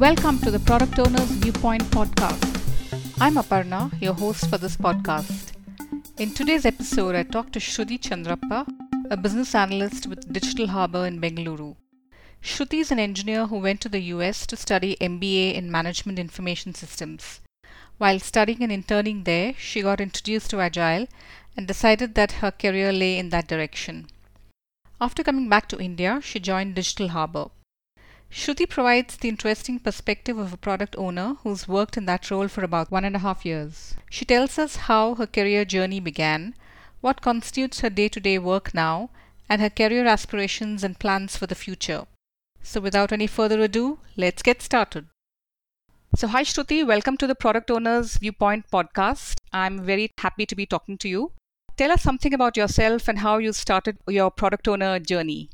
Welcome to the Product Owner's Viewpoint podcast. I'm Aparna, your host for this podcast. In today's episode, I talked to Shruti Chandrappa, a business analyst with Digital Harbour in Bengaluru. Shruti is an engineer who went to the US to study MBA in Management Information Systems. While studying and interning there, she got introduced to Agile and decided that her career lay in that direction. After coming back to India, she joined Digital Harbour. Shruti provides the interesting perspective of a product owner who's worked in that role for about one and a half years. She tells us how her career journey began, what constitutes her day to day work now, and her career aspirations and plans for the future. So, without any further ado, let's get started. So, hi Shruti, welcome to the Product Owners Viewpoint podcast. I'm very happy to be talking to you. Tell us something about yourself and how you started your product owner journey.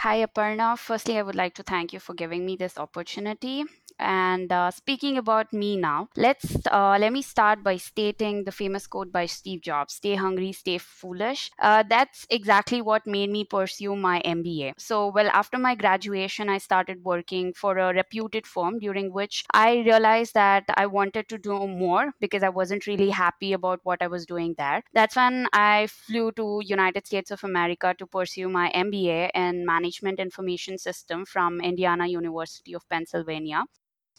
Hi, Aparna. Firstly, I would like to thank you for giving me this opportunity. And uh, speaking about me now, let's uh, let me start by stating the famous quote by Steve Jobs: "Stay hungry, stay foolish." Uh, that's exactly what made me pursue my MBA. So, well, after my graduation, I started working for a reputed firm, during which I realized that I wanted to do more because I wasn't really happy about what I was doing there. That's when I flew to United States of America to pursue my MBA in Management Information System from Indiana University of Pennsylvania.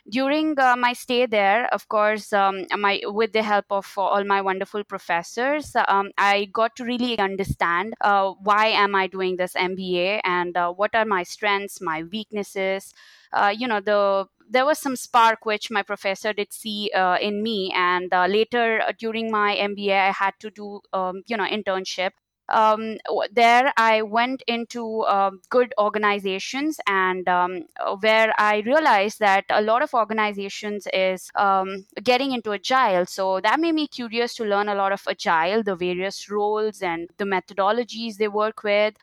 During uh, my stay there of course um, my with the help of all my wonderful professors um, i got to really understand uh, why am i doing this mba and uh, what are my strengths my weaknesses. Uh, you know the there was some spark which my professor did see uh, in me and uh, later during my mba i had to do um, you know internship um, there I went into uh, good organizations and um, where I realized that a lot of organizations is um, getting into agile. So that made me curious to learn a lot of agile, the various roles and the methodologies they work with.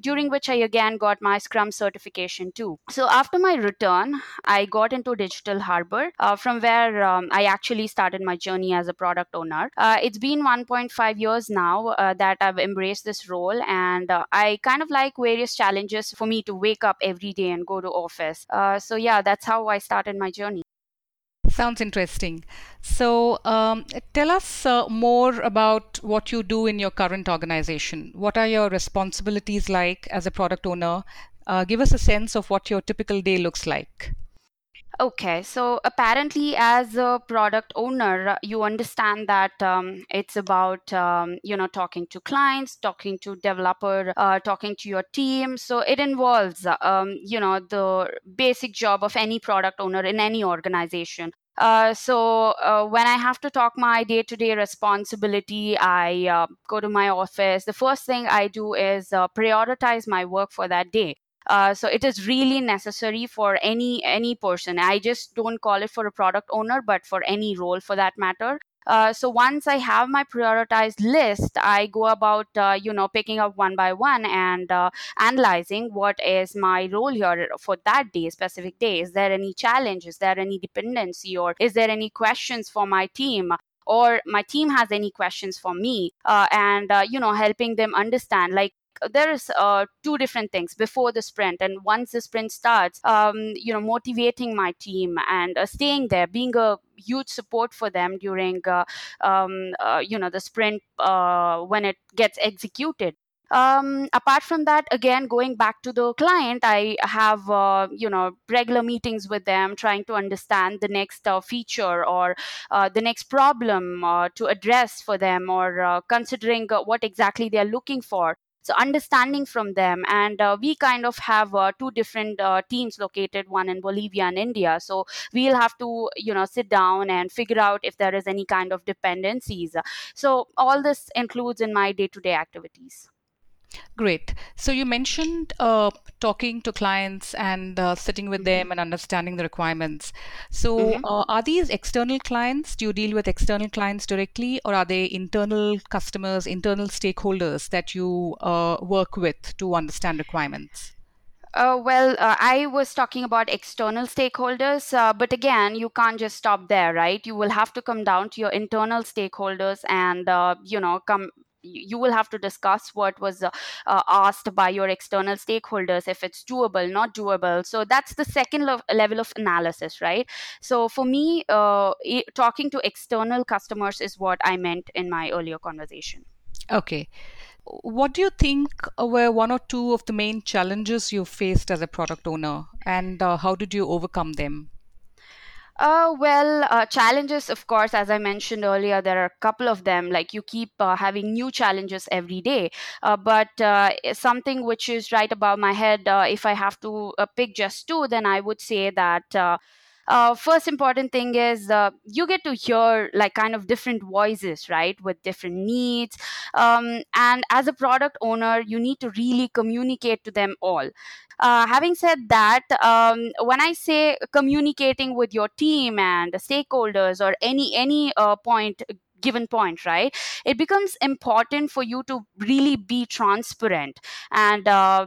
During which I again got my Scrum certification too. So after my return, I got into Digital Harbour, uh, from where um, I actually started my journey as a product owner. Uh, it's been 1.5 years now uh, that I've embraced this role, and uh, I kind of like various challenges for me to wake up every day and go to office. Uh, so yeah, that's how I started my journey. Sounds interesting. So, um, tell us uh, more about what you do in your current organization. What are your responsibilities like as a product owner? Uh, give us a sense of what your typical day looks like. Okay, so apparently, as a product owner, you understand that um, it's about um, you know talking to clients, talking to developer, uh, talking to your team. So it involves um, you know the basic job of any product owner in any organization. Uh, so uh, when I have to talk my day-to-day responsibility, I uh, go to my office. The first thing I do is uh, prioritize my work for that day. Uh, so it is really necessary for any any person. I just don't call it for a product owner, but for any role for that matter. Uh, so once I have my prioritized list, I go about uh, you know picking up one by one and uh, analyzing what is my role here for that day, specific day. Is there any challenge? Is there any dependency, or is there any questions for my team? or my team has any questions for me uh, and uh, you know helping them understand like there's uh, two different things before the sprint. And once the sprint starts um, you know motivating my team and uh, staying there being a huge support for them during uh, um, uh, you know the sprint uh, when it gets executed. Um, apart from that again going back to the client i have uh, you know regular meetings with them trying to understand the next uh, feature or uh, the next problem to address for them or considering what exactly they are looking for so understanding from them. And uh, we kind of have uh, two different uh, teams located one in bolivia and india. So we'll have to you know sit down and figure out if there is any kind of dependencies. So all this includes in my day-to-day activities Great. So you mentioned uh, talking to clients and uh, sitting with mm-hmm. them and understanding the requirements. So mm-hmm. uh, are these external clients? Do you deal with external clients directly, or are they internal customers, internal stakeholders that you uh, work with to understand requirements? Uh, well, uh, I was talking about external stakeholders, uh, but again, you can't just stop there, right? You will have to come down to your internal stakeholders and, uh, you know, come you will have to discuss what was uh, uh, asked by your external stakeholders if it's doable not doable. So that's the second lo- level of analysis right? So for me uh, talking to external customers is what i meant in my earlier conversation. Okay. What do you think were one or two of the main challenges you faced as a product owner? And uh, how did you overcome them uh, well, uh, challenges, of course, as I mentioned earlier, there are a couple of them. Like you keep uh, having new challenges every day. Uh, but uh, something which is right above my head, uh, if I have to pick just two, then I would say that. Uh, first important thing is uh, you get to hear like kind of different voices right with different needs. Um, and as a product owner you need to really communicate to them all. Uh, having said that, um, when I say communicating with your team and stakeholders or any any uh, point given point right it becomes important for you to really be transparent. And uh,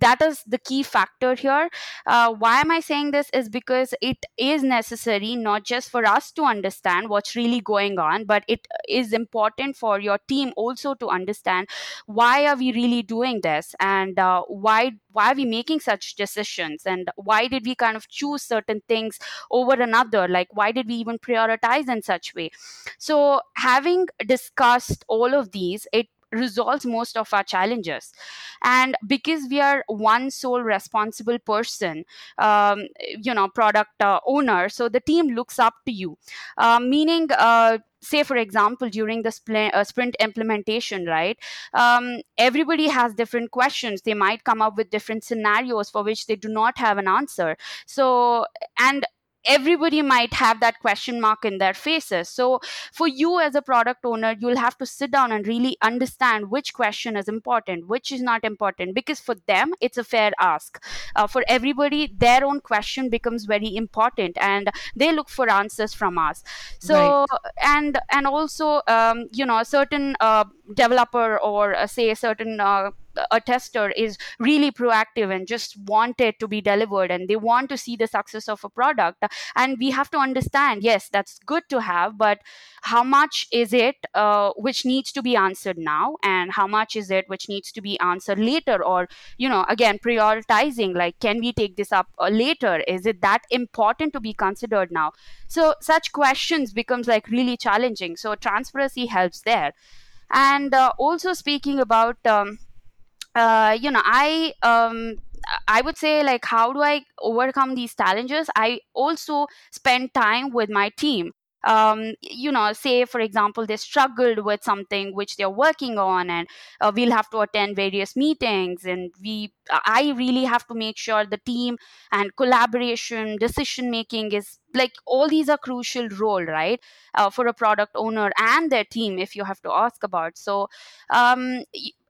that is the key factor here. Uh, why am I saying this? Is because it is necessary not just for us to understand what's really going on, but it is important for your team also to understand why are we really doing this and uh, why why are we making such decisions and why did we kind of choose certain things over another like why did we even prioritize in such way so having discussed all of these it resolves most of our challenges. And because we are one sole responsible person um, you know product uh, owner so the team looks up to you. Uh, meaning uh, say for example during the sprint, uh, sprint implementation right? Um, everybody has different questions. They might come up with different scenarios for which they do not have an answer. So and everybody might have that question mark in their faces. So for you as a product owner you'll have to sit down and really understand which question is important which is not important because for them it's a fair ask. Uh, for everybody their own question becomes very important and they look for answers from us. So right. and and also um, you know a certain uh, developer or uh, say a certain uh, a tester is really proactive and just want it to be delivered and they want to see the success of a product. And we have to understand yes that's good to have but how much is it uh, which needs to be answered now and how much is it which needs to be answered later? Or you know again prioritizing like can we take this up uh, later? Is it that important to be considered now? So such questions becomes like really challenging. So transparency helps there. And uh, also speaking about um, uh, you know i um, I would say like how do I overcome these challenges? I also spend time with my team um, you know, say for example, they struggled with something which they're working on, and uh, we'll have to attend various meetings, and we, I really have to make sure the team and collaboration, decision making is like all these are crucial role, right, uh, for a product owner and their team. If you have to ask about, so um,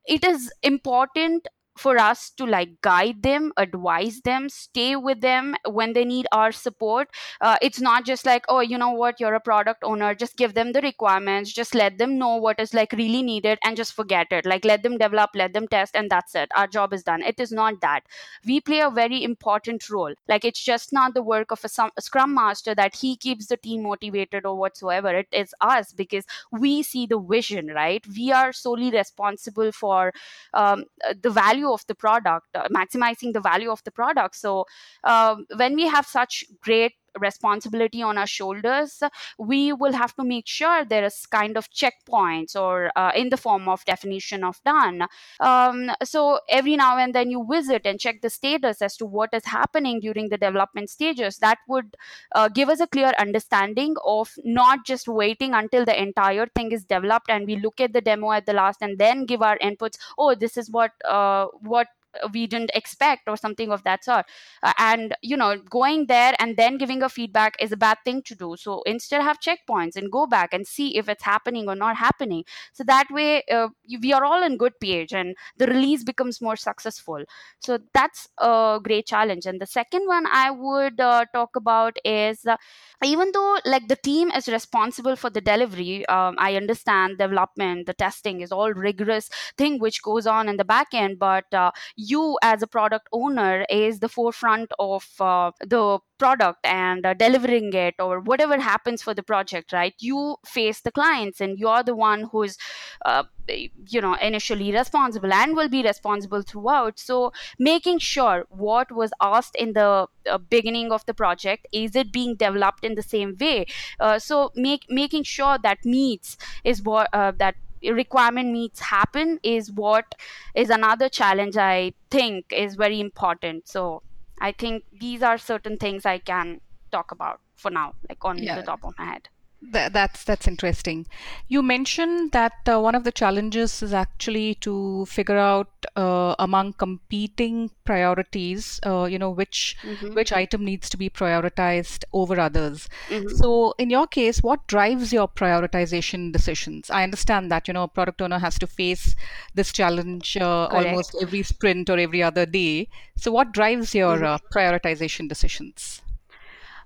it is important for us to like guide them advise them stay with them when they need our support. Uh, it's not just like oh you know what? You're a product owner. Just give them the requirements. Just let them know what is like really needed and just forget it. Like let them develop let them test and that's it. Our job is done. It is not that. We play a very important role. Like it's just not the work of a, scrum master that he keeps the team motivated or whatsoever. It is us because we see the vision right? We are solely responsible for um, the value value of the product, uh, maximizing the value of the product. So um, when we have such great responsibility on our shoulders we will have to make sure there is kind of checkpoints or uh, in the form of definition of done. Um, so every now and then you visit and check the status as to what is happening during the development stages. That would uh, give us a clear understanding of not just waiting until the entire thing is developed and we look at the demo at the last and then give our inputs oh this is what uh, what we didn't expect or something of that sort. Uh, and you know going there and then giving a feedback is a bad thing to do. So instead have checkpoints and go back and see if it's happening or not happening. So that way uh, we are all in good page and the release becomes more successful. So that's a great challenge. And the second one i would uh, talk about is uh, even though like the team is responsible for the delivery um, i understand development the testing is all rigorous thing which goes on in the back end but uh, you as a product owner is the forefront of uh, the product and uh, delivering it or whatever happens for the project right? You face the clients and you're the one who's uh, you know initially responsible and will be responsible throughout. So making sure what was asked in the uh, beginning of the project is it being developed in the same way? Uh, so make making sure that meets is what uh, that requirement meets happen is what is another challenge i think is very important so i think these are certain things i can talk about for now like on yeah. the top of my head Th- that's that's interesting. You mentioned that uh, one of the challenges is actually to figure out uh, among competing priorities, uh, you know, which mm-hmm. which item needs to be prioritized over others. Mm-hmm. So, in your case, what drives your prioritization decisions? I understand that you know a product owner has to face this challenge uh, almost every sprint or every other day. So, what drives your mm-hmm. Uh, prioritization decisions?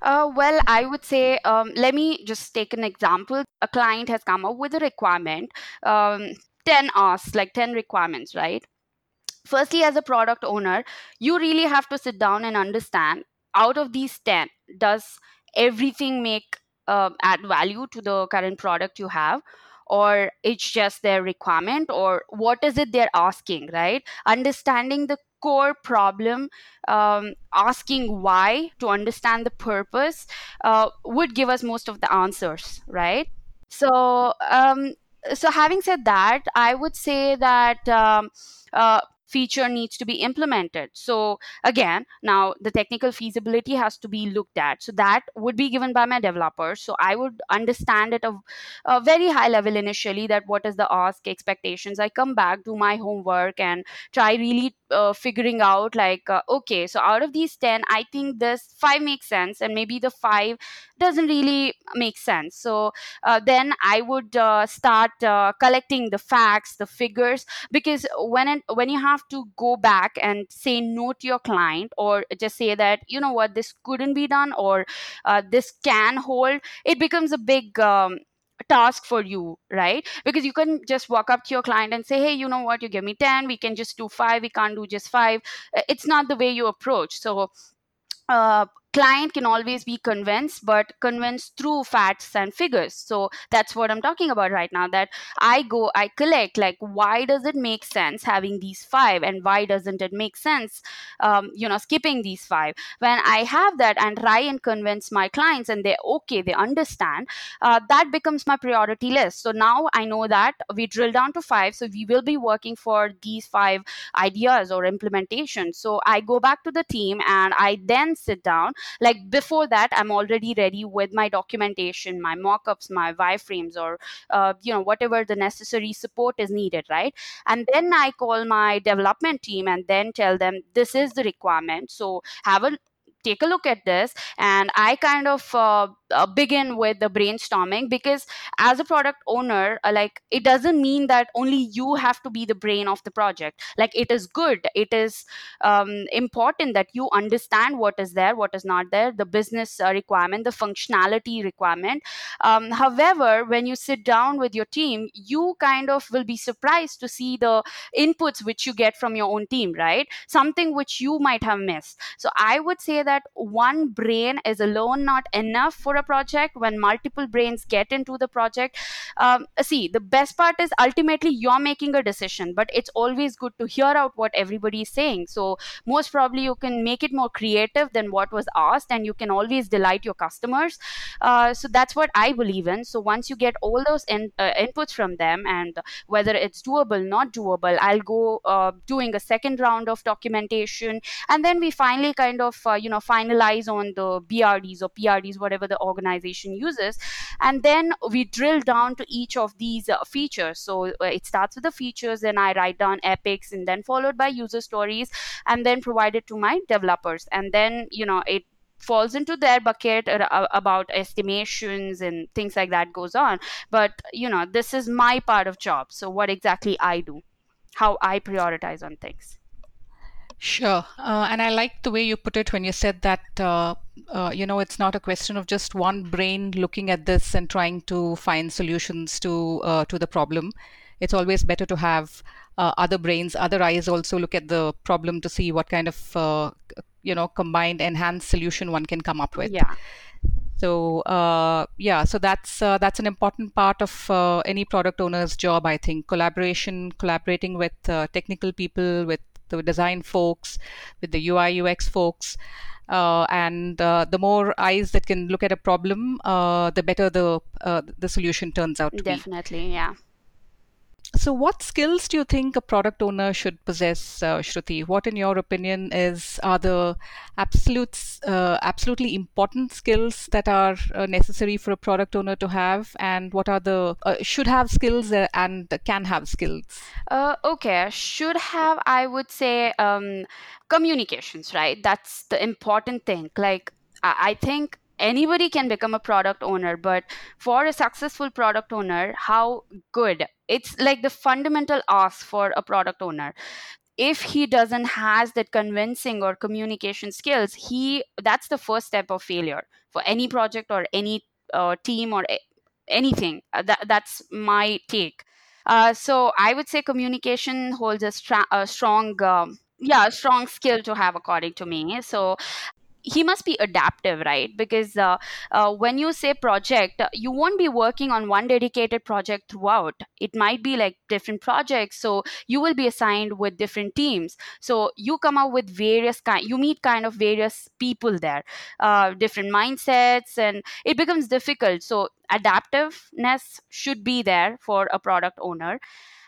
Uh, well, I would say, um, let me just take an example. A client has come up with a requirement, um, 10 asks, like 10 requirements, right? Firstly, as a product owner, you really have to sit down and understand out of these 10, does everything make uh, add value to the current product you have? or it's just their requirement or what is it they're asking right understanding the core problem um, asking why to understand the purpose uh, would give us most of the answers right? So um, so having said that i would say that um, uh, feature needs to be implemented. So again, now the technical feasibility has to be looked at. So that would be given by my developers. So I would understand at a, a very high level initially that what is the ask expectations. I come back, do my homework, and try really uh, figuring out like uh, okay so out of these 10 i think this 5 makes sense and maybe the 5 doesn't really make sense so uh, then i would uh, start uh, collecting the facts the figures because when it, when you have to go back and say no to your client or just say that you know what? This couldn't be done or uh, this can hold it becomes a big um, task for you right? Because you can just walk up to your client and say hey you know what? You give me 10 we can just do 5 we can't do just 5 it's not the way you approach. So uh, client can always be convinced but convinced through facts and figures. So that's what i'm talking about right now that i go i collect like why does it make sense having these five and why doesn't it make sense um, you know skipping these five? When i have that and try and convince my clients and they're okay they understand uh, that becomes my priority list. So now i know that we drill down to five so we will be working for these five ideas or implementations. So i go back to the team and i then sit down like before that i'm already ready with my documentation my mockups my wireframes or uh, you know whatever the necessary support is needed right? And then i call my development team and then tell them this is the requirement. So have a take a look at this and i kind of uh, uh, begin with the brainstorming because as a product owner uh, like it doesn't mean that only you have to be the brain of the project. Like it is good. It is um, important that you understand what is there what is not there the business uh, requirement the functionality requirement. Um, however when you sit down with your team you kind of will be surprised to see the inputs which you get from your own team right? Something which you might have missed. So i would say that one brain is alone not enough for a project when multiple brains get into the project um, see the best part is ultimately you're making a decision but it's always good to hear out what everybody is saying. So most probably you can make it more creative than what was asked and you can always delight your customers. Uh, so that's what i believe in. So once you get all those in, uh, inputs from them and whether it's doable not doable i'll go uh, doing a second round of documentation and then we finally kind of uh, you know finalize on the brds or prds whatever the organization uses. And then we drill down to each of these uh, features. So uh, it starts with the features then i write down epics and then followed by user stories and then provide it to my developers. And then you know it falls into their bucket about estimations and things like that goes on. But you know this is my part of job. So what exactly i do how i prioritize on things Sure. Uh, and I like the way you put it when you said that, uh, uh, you know, it's not a question of just one brain looking at this and trying to find solutions to uh, to the problem. it's always better to have uh, other brains, other eyes also look at the problem to see what kind of uh, you know combined enhanced solution one can come up with. Yeah. So uh, yeah, so that's uh, that's an important part of uh, any product owner's job. I think collaboration, collaborating with uh, technical people, with the design folks, with the UI UX folks. Uh, and uh, the more eyes that can look at a problem, the better the the solution turns out to Definitely, be. Definitely, yeah. So, what skills do you think a product owner should possess, uh, Shruti? What, in your opinion, is are the absolute, uh, absolutely important skills that are uh, necessary for a product owner to have, and what are the uh, should have skills uh, and can have skills? Uh, okay, should have I would say um, communications, right? That's the important thing. Like I, I think anybody can become a product owner but for a successful product owner how good? It's like the fundamental ask for a product owner. If he doesn't has that convincing or communication skills he that's the first step of failure for any project or any uh, team or anything. Uh, that, that's my take. Uh, so i would say communication holds a, stra- a strong um, yeah strong skill to have according to me. So he must be adaptive right? Because uh, uh, when you say project you won't be working on one dedicated project throughout. It might be like different projects so you will be assigned with different teams. So you come up with various kind you meet kind of various people there uh, different mindsets and it becomes difficult. So adaptiveness should be there for a product owner.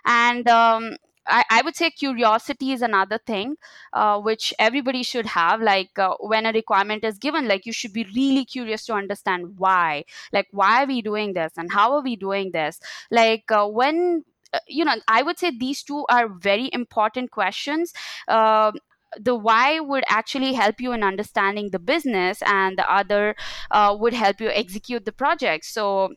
And um, I, I, would say curiosity is another thing uh, which everybody should have like uh, when a requirement is given like you should be really curious to understand why. Like why are we doing this and how are we doing this? Like uh, when uh, you know i would say these two are very important questions. Um, the why would actually help you in understanding the business and the other uh, would help you execute the project. So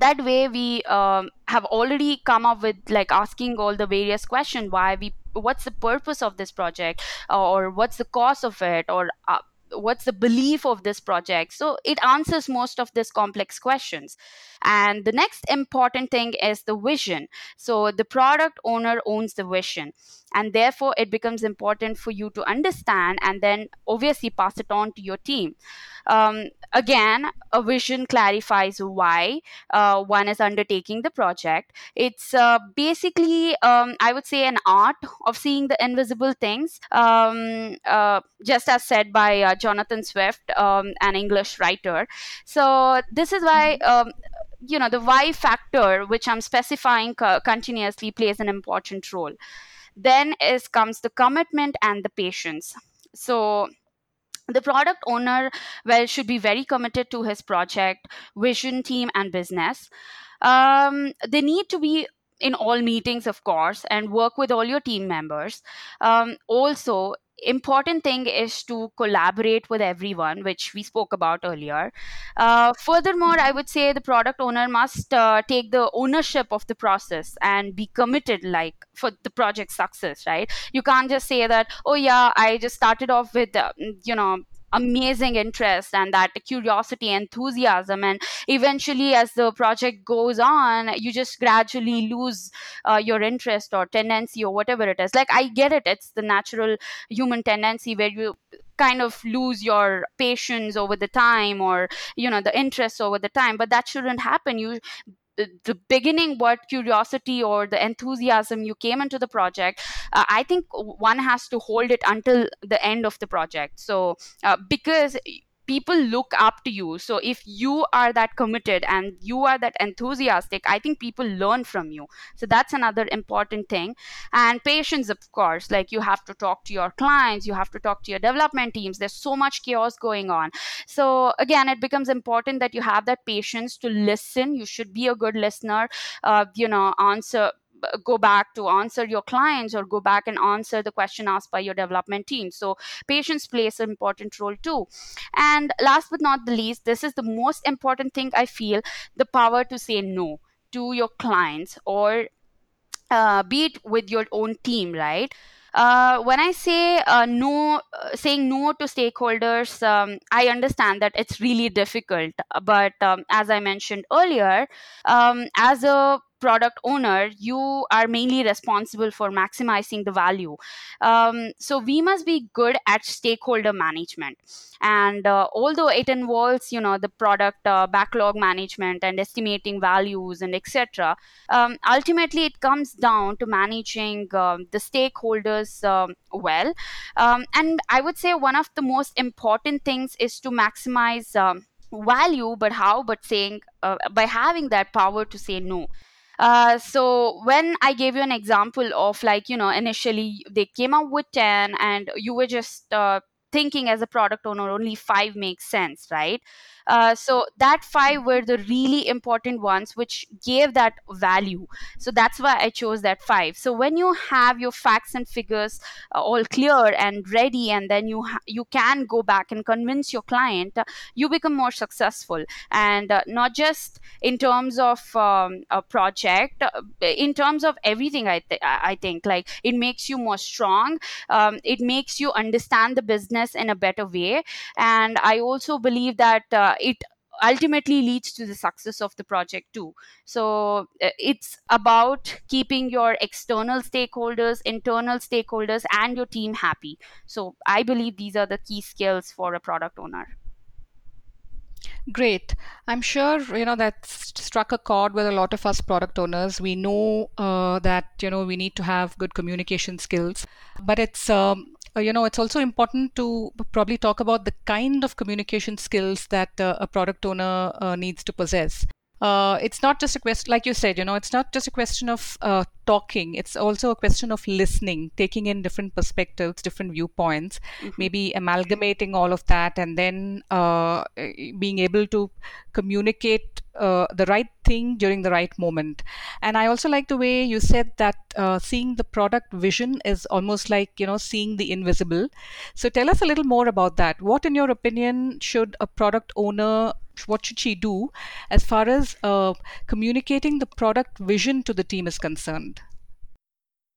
that way we um, have already come up with like asking all the various questions why we what's the purpose of this project or what's the cost of it or uh, what's the belief of this project? So it answers most of these complex questions. And the next important thing is the vision. So the product owner owns the vision and therefore it becomes important for you to understand and then obviously pass it on to your team. Um, again a vision clarifies why uh, one is undertaking the project. It's uh, basically um, i would say an art of seeing the invisible things um, uh, just as said by uh, jonathan swift um, an english writer. So this is why um, you know the why factor which i'm specifying co- continuously plays an important role then is comes the commitment and the patience. So the product owner well should be very committed to his project vision team and business. Um, they need to be in all meetings of course and work with all your team members. Um, also important thing is to collaborate with everyone which we spoke about earlier. Uh, furthermore i would say the product owner must uh, take the ownership of the process and be committed like for the project success right? You can't just say that oh yeah i just started off with uh, you know amazing interest and that curiosity enthusiasm. And eventually as the project goes on you just gradually lose uh, your interest or tendency or whatever it is. Like i get it. It's the natural human tendency where you kind of lose your patience over the time or you know the interest over the time but that shouldn't happen. You the, beginning what curiosity or the enthusiasm you came into the project uh, i think one has to hold it until the end of the project. So uh, because people look up to you. So if you are that committed and you are that enthusiastic i think people learn from you. So that's another important thing. And patience of course like you have to talk to your clients you have to talk to your development teams. There's so much chaos going on. So again it becomes important that you have that patience to listen. You should be a good listener uh, you know answer go back to answer your clients or go back and answer the question asked by your development team. So patience plays an important role too. And last but not the least this is the most important thing i feel the power to say no to your clients or uh, be it with your own team right? Uh, when I say uh, no, uh, saying no to stakeholders, um, I understand that it's really difficult. But um, as I mentioned earlier, um, as a product owner you are mainly responsible for maximizing the value. Um, so we must be good at stakeholder management. And uh, although it involves you know the product uh, backlog management and estimating values and etc um, ultimately it comes down to managing um, the stakeholders um, well. Um, and i would say one of the most important things is to maximize value but how? But saying uh, by having that power to say no uh, so when I gave you an example of like you know initially they came out with ten and you were just uh, thinking as a product owner only five makes sense right uh, so that five were the really important ones which gave that value. So that's why i chose that five. So when you have your facts and figures uh, all clear and ready and then you ha- you can go back and convince your client uh, you become more successful. And uh, not just in terms of um, a project uh, in terms of everything i th- i think. Like it makes you more strong um, it makes you understand the business in a better way. And i also believe that uh, it ultimately leads to the success of the project too so uh, it's about keeping your external stakeholders internal stakeholders and your team happy so i believe these are the key skills for a product owner Great. I'm sure you know that struck a chord with a lot of us product owners. We know uh, that you know we need to have good communication skills, but it's um, you know, it's also important to probably talk about the kind of communication skills that uh, a product owner uh, needs to possess. Uh, it's not just a question, like you said, you know, it's not just a question of uh, talking. It's also a question of listening, taking in different perspectives, different viewpoints, mm-hmm. maybe amalgamating all of that, and then uh, being able to communicate uh, the right thing during the right moment. And I also like the way you said that uh, seeing the product vision is almost like you know seeing the invisible. So tell us a little more about that. What, in your opinion, should a product owner what should she do as far as uh, communicating the product vision to the team is concerned?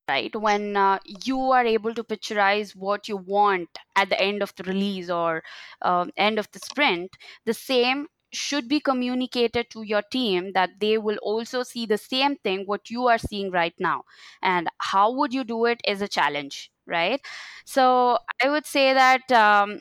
right when uh, you are able to picturize what you want at the end of the release or uh, end of the sprint the same should be communicated to your team that they will also see the same thing what you are seeing right now and how would you do it is a challenge right so i would say that um,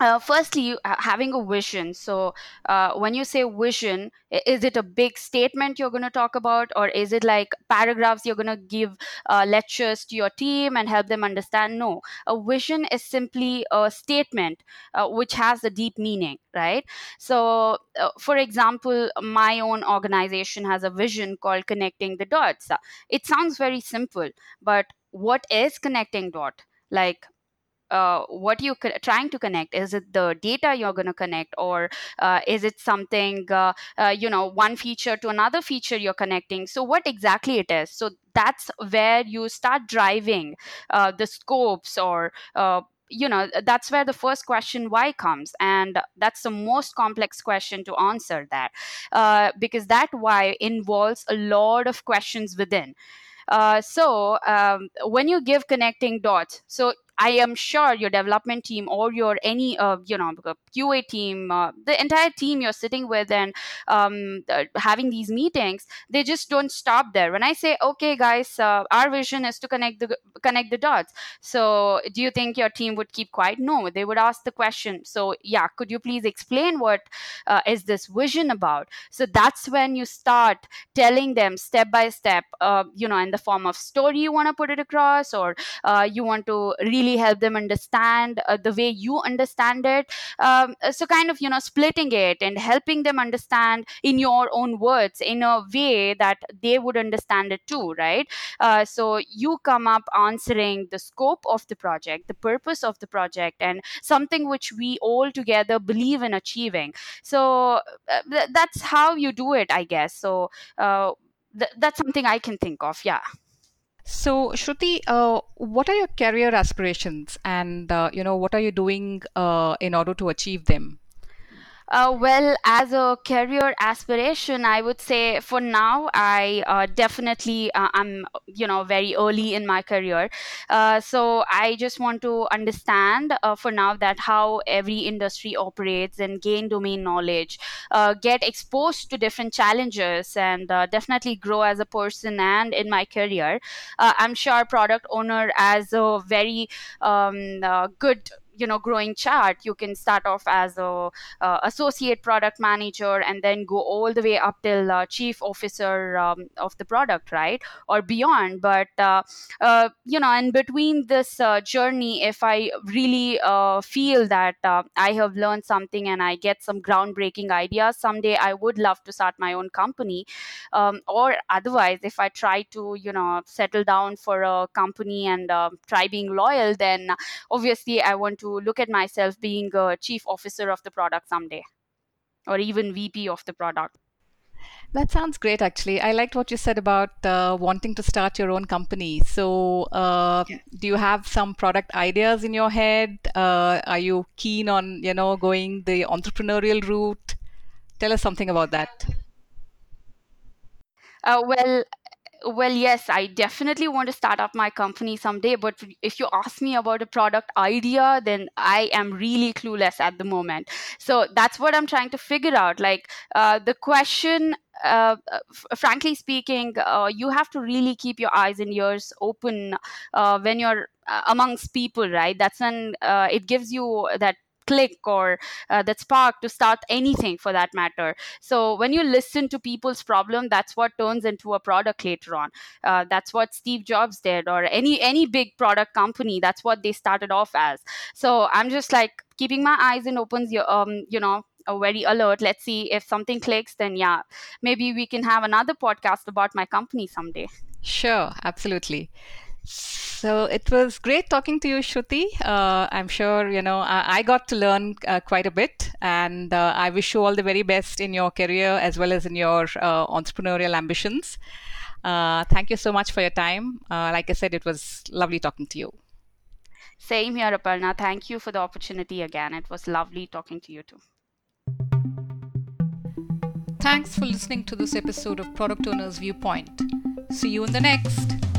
uh, firstly having a vision. So uh, when you say vision is it a big statement you're going to talk about? Or is it like paragraphs you're going to give uh, lectures to your team and help them understand? No. A vision is simply a statement uh, which has a deep meaning right? So uh, for example my own organization has a vision called connecting the dots. It sounds very simple but what is connecting dot? Like uh, what you co- trying to connect is it the data you're going to connect or uh, is it something uh, uh, you know one feature to another feature you're connecting? So what exactly it is? So that's where you start driving uh, the scopes or you know that's where the first question why comes and that's the most complex question to answer that uh, because that why involves a lot of questions within. Uh, so um, when you give connecting dots so I am sure your development team or your any uh, you know QA team, uh, the entire team you're sitting with and um, uh, having these meetings, they just don't stop there. When I say, okay, guys, uh, our vision is to connect the connect the dots. So, do you think your team would keep quiet? No, they would ask the question. So, yeah, could you please explain what uh, is this vision about? So that's when you start telling them step by step, uh, you know, in the form of story you want to put it across, or you want to really really help them understand uh, the way you understand it. Um, so kind of you know splitting it and helping them understand in your own words in a way that they would understand it too right? Uh, so you come up answering the scope of the project the purpose of the project and something which we all together believe in achieving. So uh, th- that's how you do it i guess. So uh, th- that's something i can think of yeah so, Shruti, uh, what are your career aspirations, and uh, you know what are you doing uh, in order to achieve them? Uh, well, as a career aspiration, I would say for now, I uh, definitely uh, I'm you know very early in my career, uh, so I just want to understand uh, for now that how every industry operates and gain domain knowledge, uh, get exposed to different challenges, and definitely grow as a person and in my career. I'm sure product owner as a very um, good you know growing chart you can start off as a uh, associate product manager and then go all the way up till uh, chief officer um, of the product right? Or beyond. But uh, uh you know in between this uh, journey if i really uh, feel that i have learned something and i get some groundbreaking ideas someday i would love to start my own company. Um, or otherwise if i try to you know settle down for a company and try being loyal then obviously i want to to look at myself being a chief officer of the product someday or even VP of the product. That sounds great, actually. I liked what you said about uh, wanting to start your own company. So, uh, yeah. do you have some product ideas in your head? Uh, are you keen on, you know, going the entrepreneurial route? Tell us something about that. Uh, well, well yes i definitely want to start up my company someday but if you ask me about a product idea then i am really clueless at the moment so that's what i'm trying to figure out like uh, the question uh, f- frankly speaking, uh, you have to really keep your eyes and ears open uh, when you're uh, amongst people, right? That's when uh, it gives you that click or uh, that spark to start anything for that matter. So when you listen to people's problem that's what turns into a product later on. Uh, that's what steve jobs did or any any big product company that's what they started off as. So i'm just like keeping my eyes and opens your um you know very alert. Let's see if something clicks then yeah maybe we can have another podcast about my company someday. Sure absolutely so it was great talking to you, Shruti. Uh, I'm sure you know I, I got to learn uh, quite a bit, and uh, I wish you all the very best in your career as well as in your uh, entrepreneurial ambitions. Uh, thank you so much for your time. Uh, like I said, it was lovely talking to you. Same here, Aparna. Thank you for the opportunity again. It was lovely talking to you too. Thanks for listening to this episode of Product Owners Viewpoint. See you in the next.